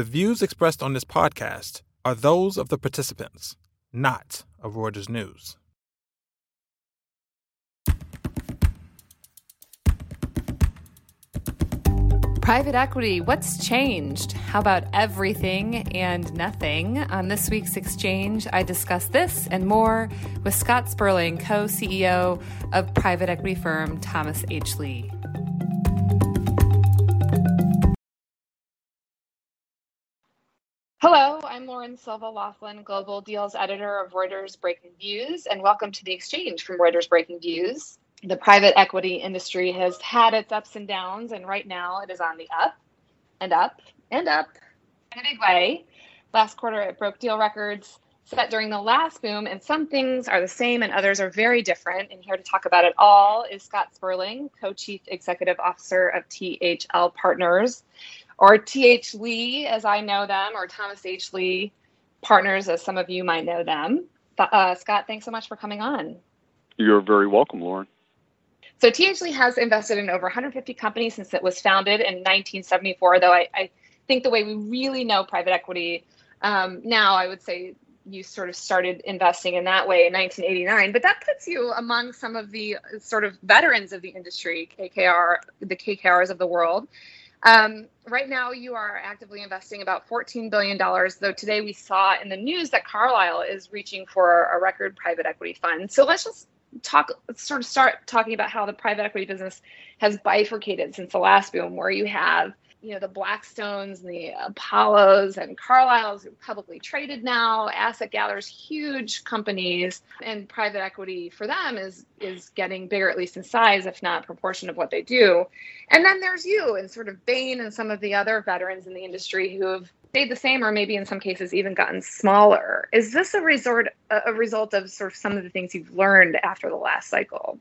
The views expressed on this podcast are those of the participants, not of Reuters News. Private equity, what's changed? How about everything and nothing? On this week's exchange, I discuss this and more with Scott Sperling, co CEO of private equity firm Thomas H. Lee. Hello, I'm Lauren Silva Laughlin, Global Deals Editor of Reuters Breaking Views, and welcome to the exchange from Reuters Breaking Views. The private equity industry has had its ups and downs, and right now it is on the up and up and up in a big way. Last quarter, it broke deal records set during the last boom, and some things are the same and others are very different. And here to talk about it all is Scott Sperling, co chief executive officer of THL Partners or TH Lee, as I know them, or Thomas H. Lee Partners, as some of you might know them. Uh, Scott, thanks so much for coming on. You're very welcome, Lauren. So TH Lee has invested in over 150 companies since it was founded in 1974. Though I, I think the way we really know private equity um, now, I would say you sort of started investing in that way in 1989. But that puts you among some of the sort of veterans of the industry, KKR, the KKRs of the world. Um, right now, you are actively investing about $14 billion, though today we saw in the news that Carlyle is reaching for a record private equity fund. So let's just talk, sort of start talking about how the private equity business has bifurcated since the last boom, where you have you know the Blackstones and the Apollos and Carlyle's publicly traded now. Asset gatherers, huge companies, and private equity for them is is getting bigger, at least in size, if not proportion of what they do. And then there's you and sort of Bain and some of the other veterans in the industry who have stayed the same, or maybe in some cases even gotten smaller. Is this a resort a result of sort of some of the things you've learned after the last cycle?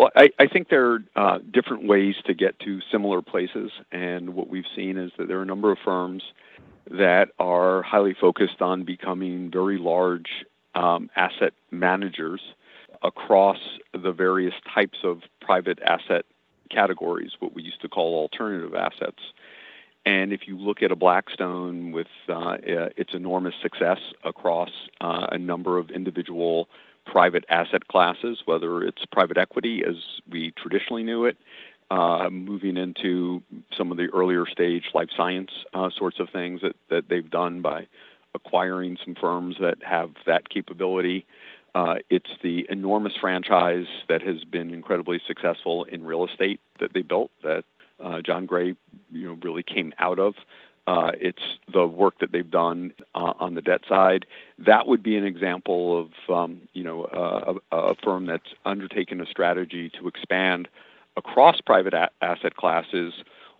Well, I, I think there are uh, different ways to get to similar places, and what we've seen is that there are a number of firms that are highly focused on becoming very large um, asset managers across the various types of private asset categories, what we used to call alternative assets. And if you look at a Blackstone with uh, its enormous success across uh, a number of individual private asset classes, whether it's private equity as we traditionally knew it, uh, moving into some of the earlier stage life science uh, sorts of things that, that they've done by acquiring some firms that have that capability. Uh, it's the enormous franchise that has been incredibly successful in real estate that they built that uh, Jon Gray, you know, really came out of. Uh, it's the work that they've done uh, on the debt side. That would be an example of, um, you know, uh, a, a, firm that's undertaken a strategy to expand across private a- asset classes,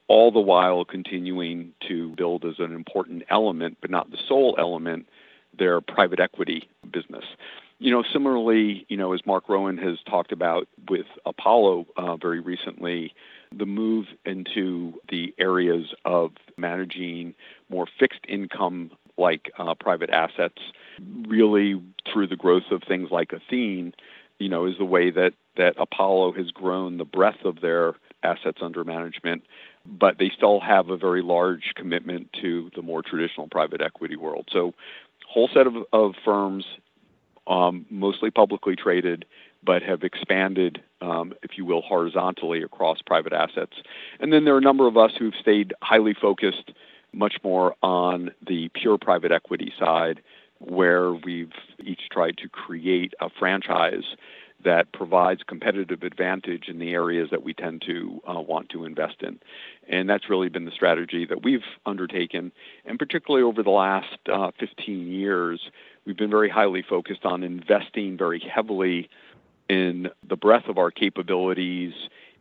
all the while continuing to build as an important element, but not the sole element, their private equity business. You know, similarly, you know, as Mark Rowan has talked about with Apollo uh, very recently, the move into the areas of managing more fixed income like uh, private assets, really through the growth of things like Athene, you know, is the way that, that Apollo has grown the breadth of their assets under management, but they still have a very large commitment to the more traditional private equity world. So, whole set of, of firms, um, mostly publicly traded, but have expanded, um, if you will, horizontally across private assets. And then there are a number of us who've stayed highly focused much more on the pure private equity side, where we've each tried to create a franchise that provides competitive advantage in the areas that we tend to uh, want to invest in. And that's really been the strategy that we've undertaken. And particularly over the last uh, 15 years, we've been very highly focused on investing very heavily in the breadth of our capabilities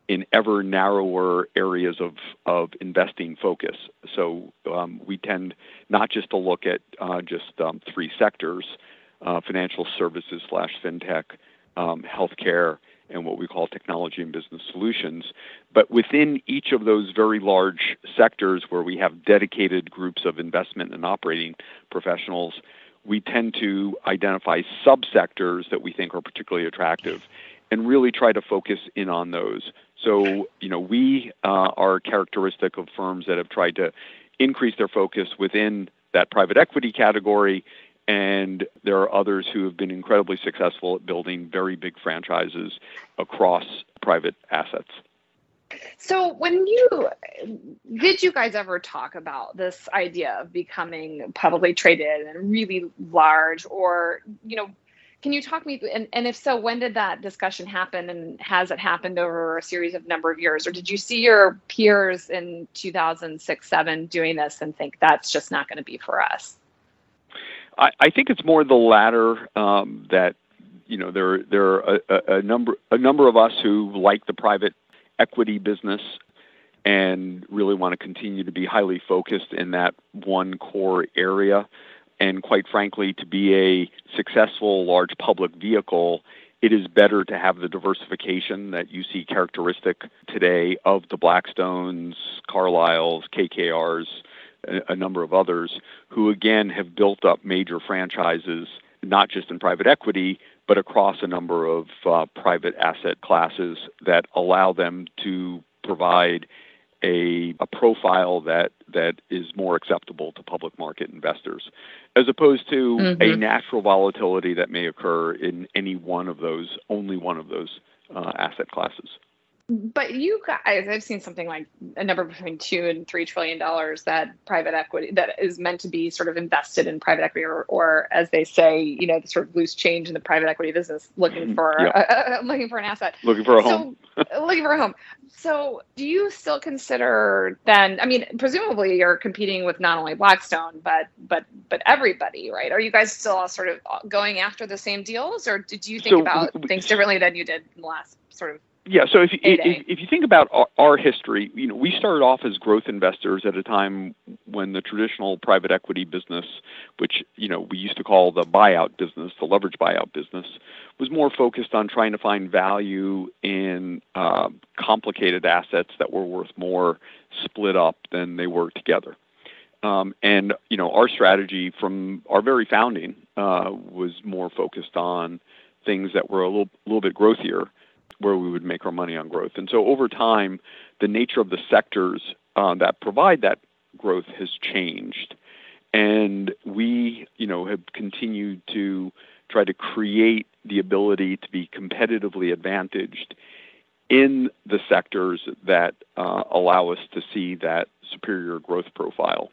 in ever narrower areas of, of investing focus. So um, we tend not just to look at uh, just um, three sectors uh, financial services slash fintech, um, healthcare, and what we call technology and business solutions. But within each of those very large sectors where we have dedicated groups of investment and operating professionals, we tend to identify subsectors that we think are particularly attractive and really try to focus in on those. So, you know, we uh, are characteristic of firms that have tried to increase their focus within that private equity category. And there are others who have been incredibly successful at building very big franchises across private assets. So, when you did you guys ever talk about this idea of becoming publicly traded and really large, or you know, can you talk me and, and if so, when did that discussion happen, and has it happened over a series of number of years, or did you see your peers in 2006, seven doing this and think that's just not going to be for us? I, I think it's more the latter um, that you know there there are a, a, number a number of us who like the private equity business and really want to continue to be highly focused in that one core area. And quite frankly, to be a successful large public vehicle, it is better to have the diversification that you see characteristic today of the Blackstones, Carlyles, KKRs, a number of others who again have built up major franchises, not just in private equity, but across a number of uh, private asset classes that allow them to provide a, a profile that that is more acceptable to public market investors, as opposed to mm-hmm. a natural volatility that may occur in any one of those, only one of those uh, asset classes but you guys i've seen something like a number between two and three trillion dollars that private equity that is meant to be sort of invested in private equity or, or as they say you know the sort of loose change in the private equity business looking mm-hmm. for yeah. uh, looking for an asset looking for a home so, looking for a home so do you still consider then i mean presumably you're competing with not only blackstone but but but everybody right are you guys still all sort of going after the same deals or did you think so, about things differently than you did in the last sort of yeah, so if, if, if you think about our, our, history, you know, we started off as growth investors at a time when the traditional private equity business, which you know we used to call the buyout business, the leverage buyout business, was more focused on trying to find value in uh, complicated assets that were worth more split up than they were together. Um, and you know, our strategy from our very founding uh, was more focused on things that were a little, a little bit growthier where we would make our money on growth. And so over time, the nature of the sectors uh, that provide that growth has changed. And we, you know, have continued to try to create the ability to be competitively advantaged in the sectors that uh, allow us to see that superior growth profile.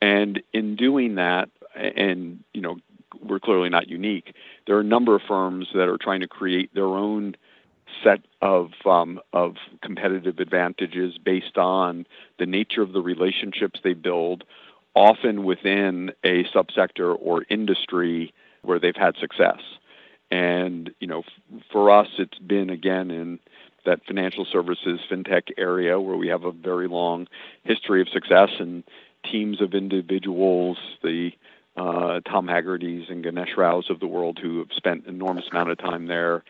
And in doing that, and you know, we're clearly not unique. There are a number of firms that are trying to create their own set of um, of competitive advantages based on the nature of the relationships they build, often within a subsector or industry where they've had success. And you know, f- for us, it's been again in that financial services fintech area where we have a very long history of success and teams of individuals, the uh, Tom Hagerty's and Ganesh Raos of the world who have spent enormous amount of time there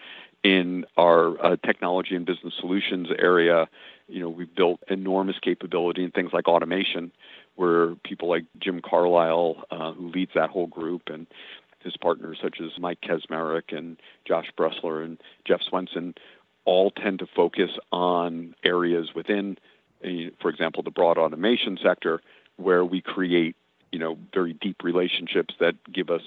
in our uh, technology and business solutions area, you know, we've built enormous capability in things like automation, where people like Jim Carlisle, uh, who leads that whole group, and his partners such as Mike Kaczmarek and Josh Bressler and Jeff Swenson, all tend to focus on areas within, for example, the broad automation sector, where we create, you know, very deep relationships that give us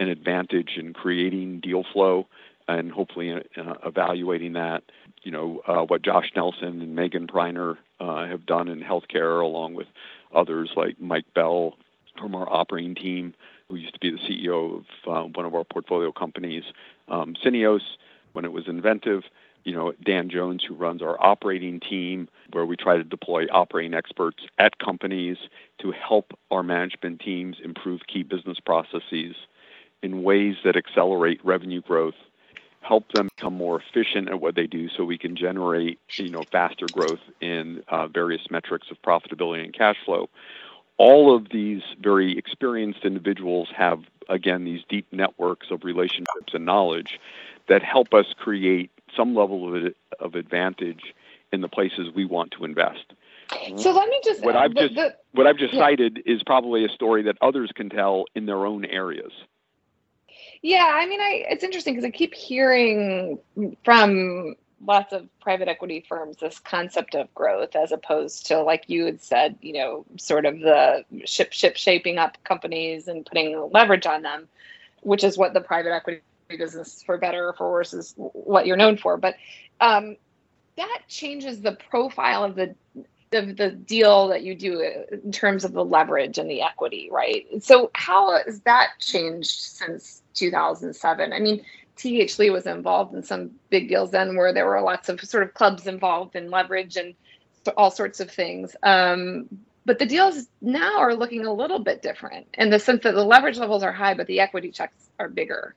an advantage in creating deal flow and hopefully uh, evaluating that. You know, uh, what Josh Nelson and Megan Preiner uh, have done in healthcare, along with others like Mike Bell from our operating team, who used to be the CEO of uh, one of our portfolio companies, um, Syneos, when it was inVentiv. You know, Dan Jones, who runs our operating team, where we try to deploy operating experts at companies to help our management teams improve key business processes in ways that accelerate revenue growth help them become more efficient at what they do so we can generate you know faster growth in uh, various metrics of profitability and cash flow all of these very experienced individuals have again these deep networks of relationships and knowledge that help us create some level of, of advantage in the places we want to invest so let me just what I've the, just the, what I've just yeah. cited is probably a story that others can tell in their own areas. Yeah, I mean, I it's interesting because I keep hearing from lots of private equity firms this concept of growth as opposed to like you had said you know sort of the ship ship shaping up companies and putting leverage on them which is what the private equity business for better or for worse is what you're known for. But um, that changes the profile of the of the deal that you do in terms of the leverage and the equity right so how has that changed since 2007 i mean TH Lee was involved in some big deals then where there were lots of sort of clubs involved in leverage and all sorts of things. Um, but the deals now are looking a little bit different in the sense that the leverage levels are high, but the equity checks are bigger.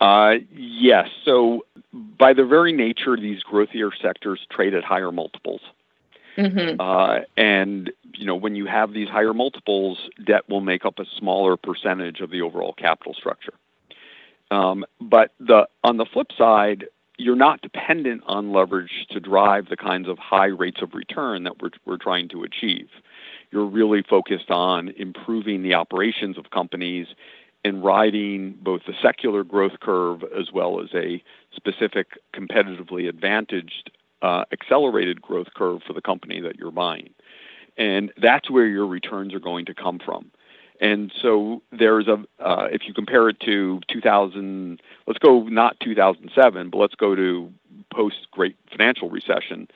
Uh, yes. So, by the very nature, these growthier sectors trade at higher multiples. Mm-hmm. Uh, and you know, when you have these higher multiples, debt will make up a smaller percentage of the overall capital structure. Um, but the on the flip side, you're not dependent on leverage to drive the kinds of high rates of return that we're, we're trying to achieve. You're really focused on improving the operations of companies and riding both the secular growth curve as well as a specific competitively advantaged uh, accelerated growth curve for the company that you're buying. And that's where your returns are going to come from. And so there's a, uh, if you compare it to 2000, let's go not 2007, but let's go to post Great Financial Recession.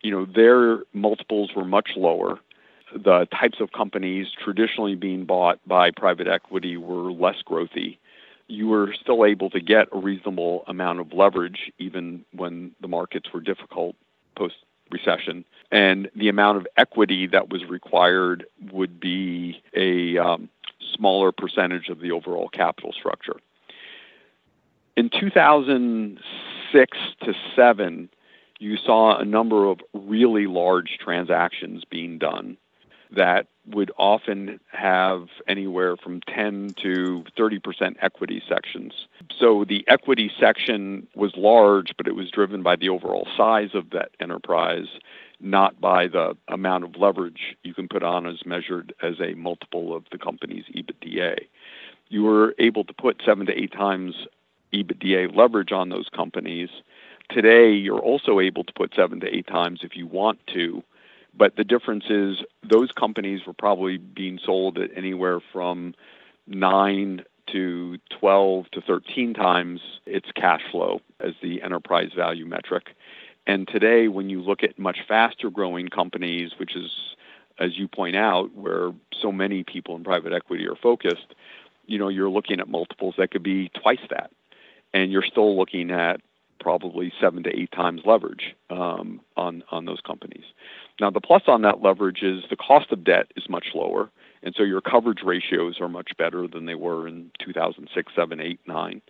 You know, their multiples were much lower. The types of companies traditionally being bought by private equity were less growthy. You were still able to get a reasonable amount of leverage even when the markets were difficult post recession. And the amount of equity that was required would be a um, smaller percentage of the overall capital structure. In 2006 to 7, you saw a number of really large transactions being done that would often have anywhere from 10 to 30% equity sections. So the equity section was large, but it was driven by the overall size of that enterprise, not by the amount of leverage you can put on as measured as a multiple of the company's EBITDA. You were able to put seven to eight times EBITDA leverage on those companies. Today, you're also able to put seven to eight times if you want to but the difference is those companies were probably being sold at anywhere from nine to 12 to 13 times its cash flow as the enterprise value metric. And today, when you look at much faster growing companies, which is, as you point out, where so many people in private equity are focused, you know, you're looking at multiples that could be twice that. And you're still looking at probably seven to eight times leverage um, on, on those companies. Now, the plus on that leverage is the cost of debt is much lower, and so your coverage ratios are much better than they were in 2006, 7, 8, 9.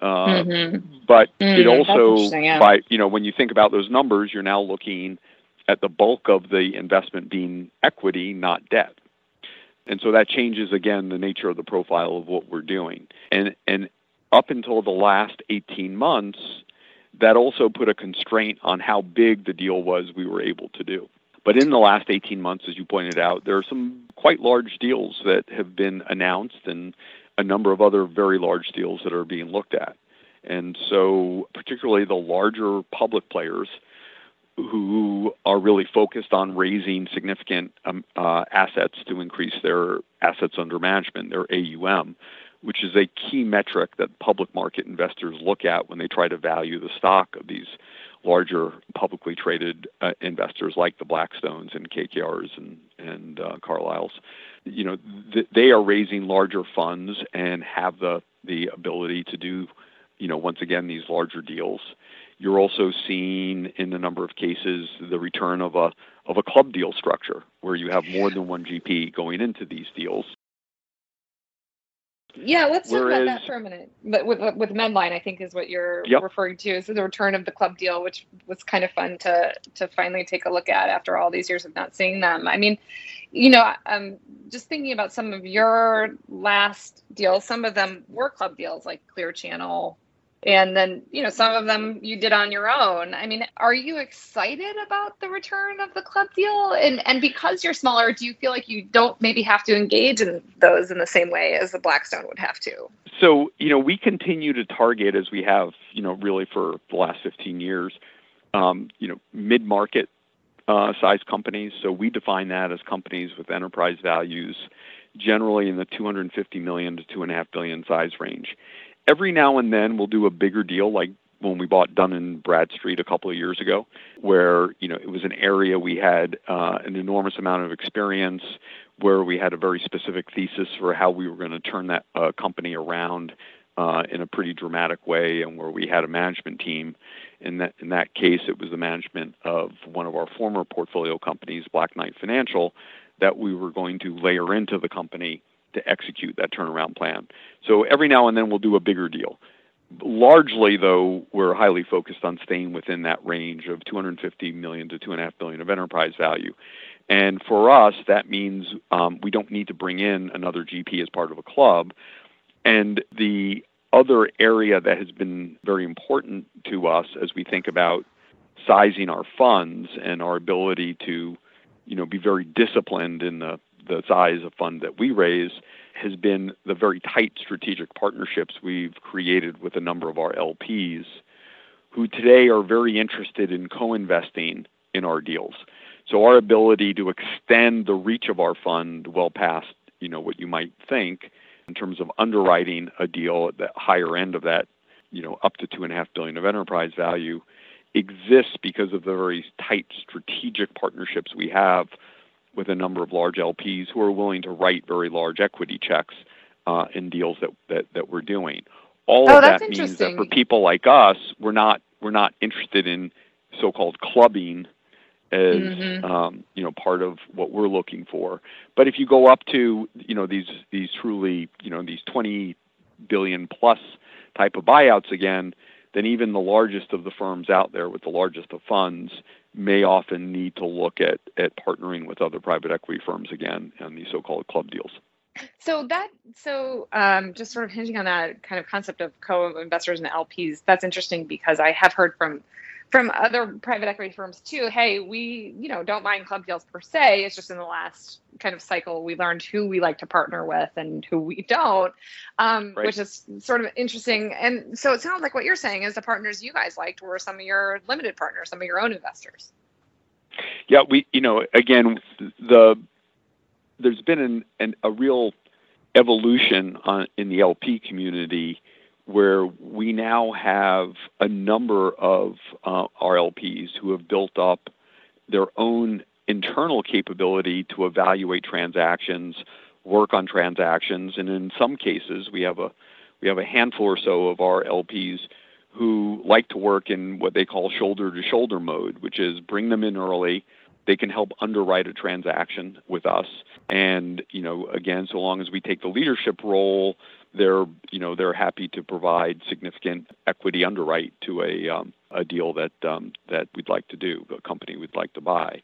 Uh, mm-hmm. But mm, it also, yeah. by you know, when you think about those numbers, you're now looking at the bulk of the investment being equity, not debt. And so that changes again the nature of the profile of what we're doing. And and up until the last 18 months, that also put a constraint on how big the deal was we were able to do. But in the last 18 months, as you pointed out, there are some quite large deals that have been announced and a number of other very large deals that are being looked at. And so, particularly the larger public players who are really focused on raising significant um, uh, assets to increase their assets under management, their AUM, which is a key metric that public market investors look at when they try to value the stock of these larger publicly traded uh, investors like the Blackstones and KKRs and and uh, Carlyles. You know, th- they are raising larger funds and have the the ability to do, you know, once again these larger deals. You're also seeing in a number of cases the return of a of a club deal structure where you have more than one GP going into these deals yeah, let's Whereas, talk about that for a minute. But with with Medline, I think is what you're yep. referring to is the return of the club deal, which was kind of fun to to finally take a look at after all these years of not seeing them. I mean, you know, um, just thinking about some of your last deals. Some of them were club deals, like Clear Channel, and then you know some of them you did on your own. I mean are you excited about the return of the club deal? And and because you're smaller do you feel like you don't maybe have to engage in those in the same way as the blackstone would have to? So you know we continue to target as we have you know really for the last 15 years um, you know mid market uh, size companies. So we define that as companies with enterprise values generally in the 250 million to 2.5 billion size range every now and then we'll do a bigger deal like when we bought Dun and Bradstreet a couple of years ago, where you know it was an area we had uh, an enormous amount of experience, where we had a very specific thesis for how we were going to turn that uh, company around uh, in a pretty dramatic way, and where we had a management team. In that in that case, it was the management of one of our former portfolio companies, Black Knight Financial, that we were going to layer into the company to execute that turnaround plan. So every now and then we'll do a bigger deal. Largely, though, we're highly focused on staying within that range of 250 million to 2.5 billion of enterprise value. And for us, that means um, we don't need to bring in another GP as part of a club. And the other area that has been very important to us as we think about sizing our funds and our ability to, you know, be very disciplined in the the size of fund that we raise has been the very tight strategic partnerships we've created with a number of our LPs who today are very interested in co-investing in our deals. So our ability to extend the reach of our fund well past, you know, what you might think in terms of underwriting a deal at the higher end of that, you know, up to two and a half billion of enterprise value exists because of the very tight strategic partnerships we have with a number of large LPs who are willing to write very large equity checks uh, in deals that, that, that we're doing. All oh, of that means that for people like us, we're not we're not interested in so-called clubbing as mm-hmm. um, you know part of what we're looking for. But if you go up to you know these these truly you know these 20 billion plus type of buyouts again, then even the largest of the firms out there with the largest of funds may often need to look at, at partnering with other private equity firms again on these so-called club deals. So that so um, just sort of hinging on that kind of concept of co-investors and LPs, that's interesting because I have heard from from other private equity firms too hey we you know don't mind club deals per se it's just in the last kind of cycle we learned who we like to partner with and who we don't um, right. which is sort of interesting and so it sounds like what you're saying is the partners you guys liked were some of your limited partners some of your own investors yeah we you know again the there's been an, an a real evolution on, in the lp community where we now have a number of uh, our LPs who have built up their own internal capability to evaluate transactions, work on transactions, and in some cases we have a we have a handful or so of our LPs who like to work in what they call shoulder to shoulder mode, which is bring them in early. They can help underwrite a transaction with us. And, you know, again, so long as we take the leadership role, they're you know they're happy to provide significant equity underwrite to a um, a deal that um, that we'd like to do, a company we'd like to buy,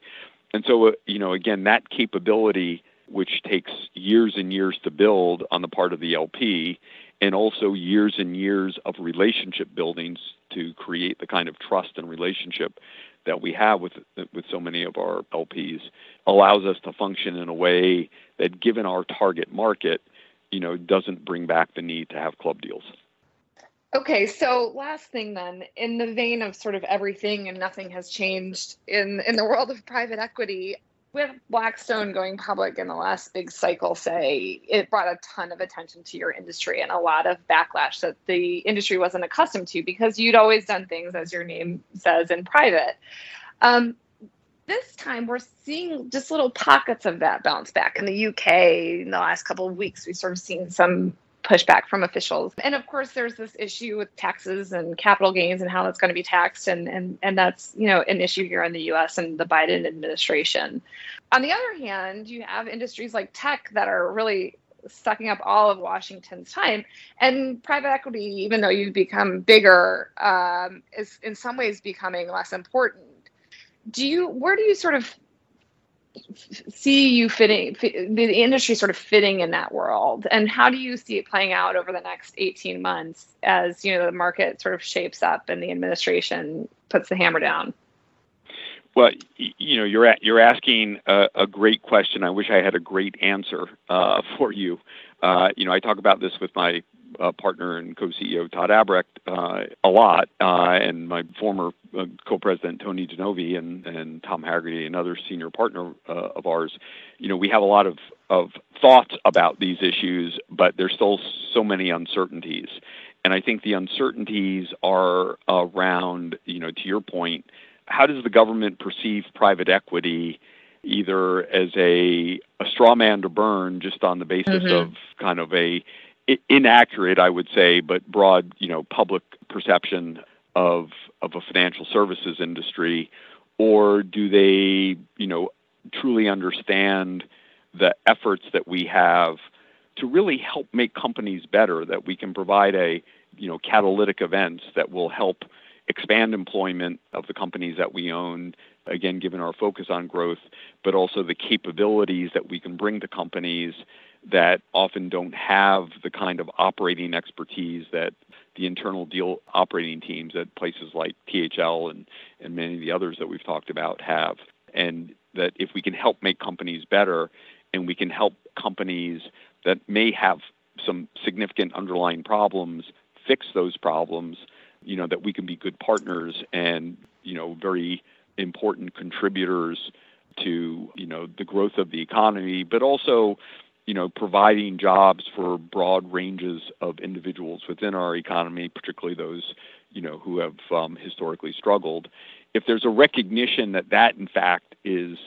and so uh, you know again that capability which takes years and years to build on the part of the LP, and also years and years of relationship buildings to create the kind of trust and relationship that we have with with so many of our LPs allows us to function in a way that given our target market you know, doesn't bring back the need to have club deals. Okay, so last thing then, in the vein of sort of everything and nothing has changed in in the world of private equity, with Blackstone going public in the last big cycle, say, it brought a ton of attention to your industry and a lot of backlash that the industry wasn't accustomed to because you'd always done things, as your name says, in private. Um, this time we're seeing just little pockets of that bounce back in the UK in the last couple of weeks. We've sort of seen some pushback from officials. And of course there's this issue with taxes and capital gains and how that's going to be taxed and and and that's, you know, an issue here in the US and the Biden administration. On the other hand, you have industries like tech that are really sucking up all of Washington's time. And private equity, even though you've become bigger, um, is in some ways becoming less important do you where do you sort of see you fitting the industry sort of fitting in that world? And how do you see it playing out over the next 18 months as you know the market sort of shapes up and the administration puts the hammer down? Well you know you're you're asking a, a great question. I wish i had a great answer uh, for you. Uh, you know i talk about this with my uh, partner and co-CEO Todd Abbrecht uh, a lot, uh, and my former uh, co-president Tony DiNovi and, and Tom Hagerty, another senior partner uh, of ours. You know, we have a lot of of thoughts about these issues, but there's still so many uncertainties, and I think the uncertainties are around, you know, to your point, how does the government perceive private equity? either as a a straw man to burn just on the basis mm-hmm. of kind of a inaccurate, I would say, but broad, you know, public perception of of a financial services industry, or do they, you know, truly understand the efforts that we have to really help make companies better? That we can provide a, you know, catalytic events that will help expand employment of the companies that we own. Again, given our focus on growth, but also the capabilities that we can bring to companies that often don't have the kind of operating expertise that the internal deal operating teams at places like THL and, and many of the others that we've talked about have. And that if we can help make companies better and we can help companies that may have some significant underlying problems fix those problems, you know, that we can be good partners and, you know, very important contributors to, you know, the growth of the economy, but also you know, providing jobs for broad ranges of individuals within our economy, particularly those, you know, who have um, historically struggled. If there's a recognition that that, in fact, is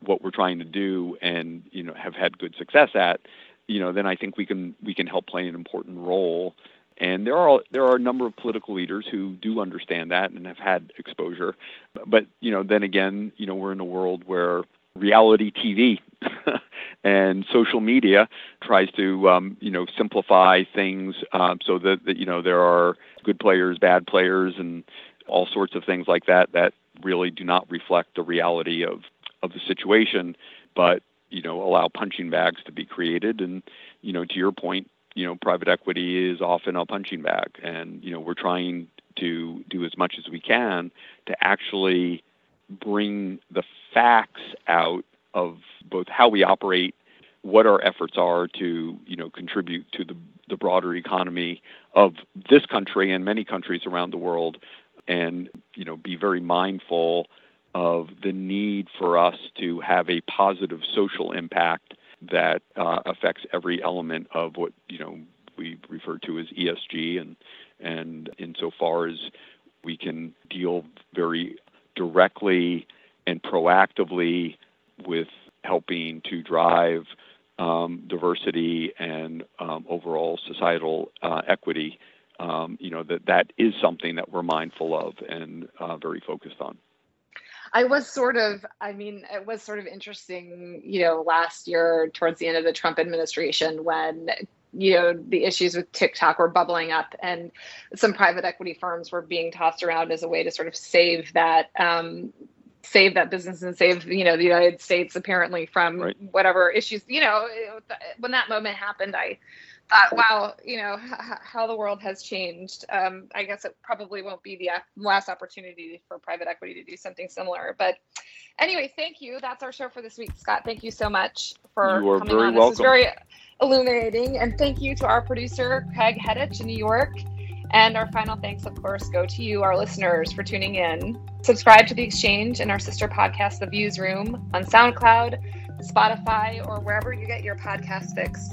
what we're trying to do, and you know, have had good success at, you know, then I think we can we can help play an important role. And there are there are a number of political leaders who do understand that and have had exposure, but you know, then again, you know, we're in a world where reality TV and social media tries to um, you know simplify things um, so that, that you know there are good players, bad players, and all sorts of things like that that really do not reflect the reality of of the situation, but you know allow punching bags to be created. And you know to your point, you know private equity is often a punching bag, and you know we're trying to do as much as we can to actually bring the facts out of both how we operate, what our efforts are to you know contribute to the, the broader economy of this country and many countries around the world, and you know be very mindful of the need for us to have a positive social impact that uh, affects every element of what you know we refer to as ESG, and and insofar as we can deal very directly and proactively with helping to drive um, diversity and um, overall societal uh, equity, um, you know, that that is something that we're mindful of and uh, very focused on. I was sort of, I mean, it was sort of interesting, you know, last year towards the end of the Trump administration when you know the issues with TikTok were bubbling up, and some private equity firms were being tossed around as a way to sort of save that um, save that business and save you know the United States apparently from right. whatever issues. You know, when that moment happened, I thought, wow, you know h- how the world has changed. Um, I guess it probably won't be the last opportunity for private equity to do something similar. But anyway, thank you. That's our show for this week, Scott. Thank you so much for you are coming very on. Welcome. This is very illuminating, and thank you to our producer Craig Hedich in New York. And our final thanks, of course, go to you, our listeners, for tuning in. Subscribe to The Exchange and our sister podcast, The Viewsroom, on SoundCloud, Spotify, or wherever you get your podcast fix.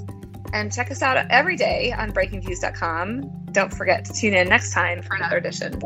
And check us out every day on breakingviews.com. Don't forget to tune in next time for another edition.